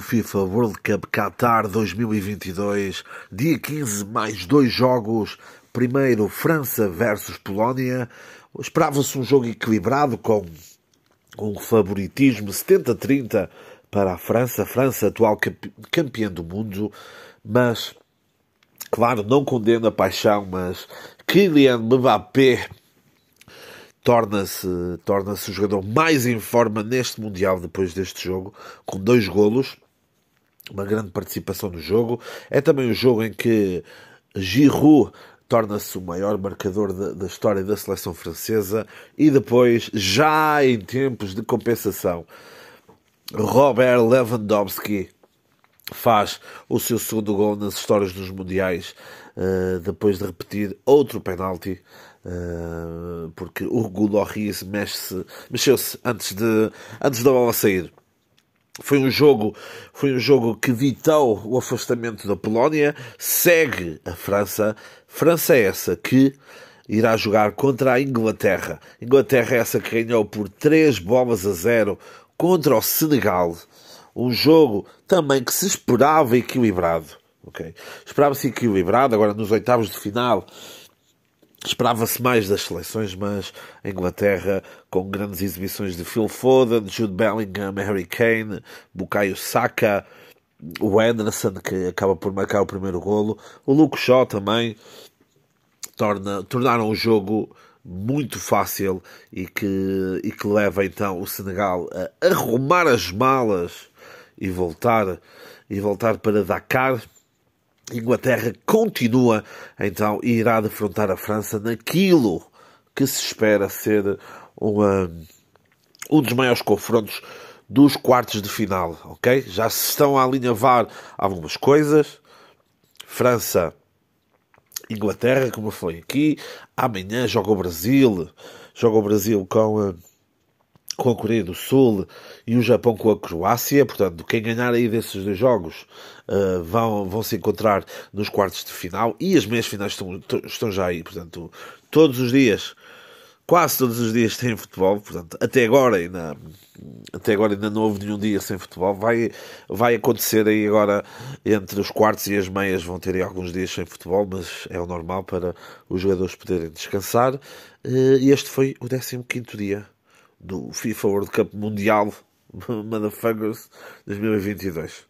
FIFA World Cup Qatar 2022, dia 15, mais dois jogos. Primeiro, França versus Polónia. Esperava-se um jogo equilibrado com um favoritismo 70-30 para a França. França, atual campeã do mundo, mas, claro, não condena a paixão, mas Kylian Mbappé torna-se torna o jogador mais em forma neste Mundial depois deste jogo, com dois golos, uma grande participação no jogo. É também o jogo em que Giroud torna-se o maior marcador da, da, história da seleção francesa e depois, já em tempos de compensação, Robert Lewandowski faz o seu segundo gol nas histórias dos Mundiais, uh, depois de repetir outro penalti, uh, porque o Lloris mexe mexeu-se antes, de, antes da bola sair. Foi um jogo, foi um jogo que ditou o afastamento da Polónia, segue a França. França é essa que irá jogar contra a Inglaterra. Inglaterra é essa que ganhou por 3 bolas a 0 contra o Senegal. Um jogo também que se esperava equilibrado. Okay? Esperava-se equilibrado, agora nos oitavos de final Esperava-se mais das seleções, mas a Inglaterra, com grandes exibições de Phil Foden, Jude Bellingham, Harry Kane, Bukayo Saka, o Anderson, que acaba por marcar o primeiro golo, o Luke Shaw também, torna, tornaram o jogo muito fácil e que, e que leva então o Senegal a arrumar as malas e voltar, e voltar para Dakar Inglaterra continua então e irá defrontar a França naquilo que se espera ser uma, um dos maiores confrontos dos quartos de final, ok? Já se estão a alinhavar algumas coisas. França, Inglaterra, como foi aqui. Amanhã joga o Brasil. Joga o Brasil com com a Coreia do Sul e o Japão com a Croácia. Portanto, quem ganhar aí desses dois jogos uh, vão, vão se encontrar nos quartos de final e as meias finais estão, estão já aí. Portanto, todos os dias, quase todos os dias tem futebol. Portanto, até agora ainda, até agora ainda não houve nenhum dia sem futebol. Vai, vai acontecer aí agora entre os quartos e as meias vão ter aí alguns dias sem futebol, mas é o normal para os jogadores poderem descansar. Uh, este foi o 15 quinto dia do FIFA World Cup Mundial Motherfuckers 2022.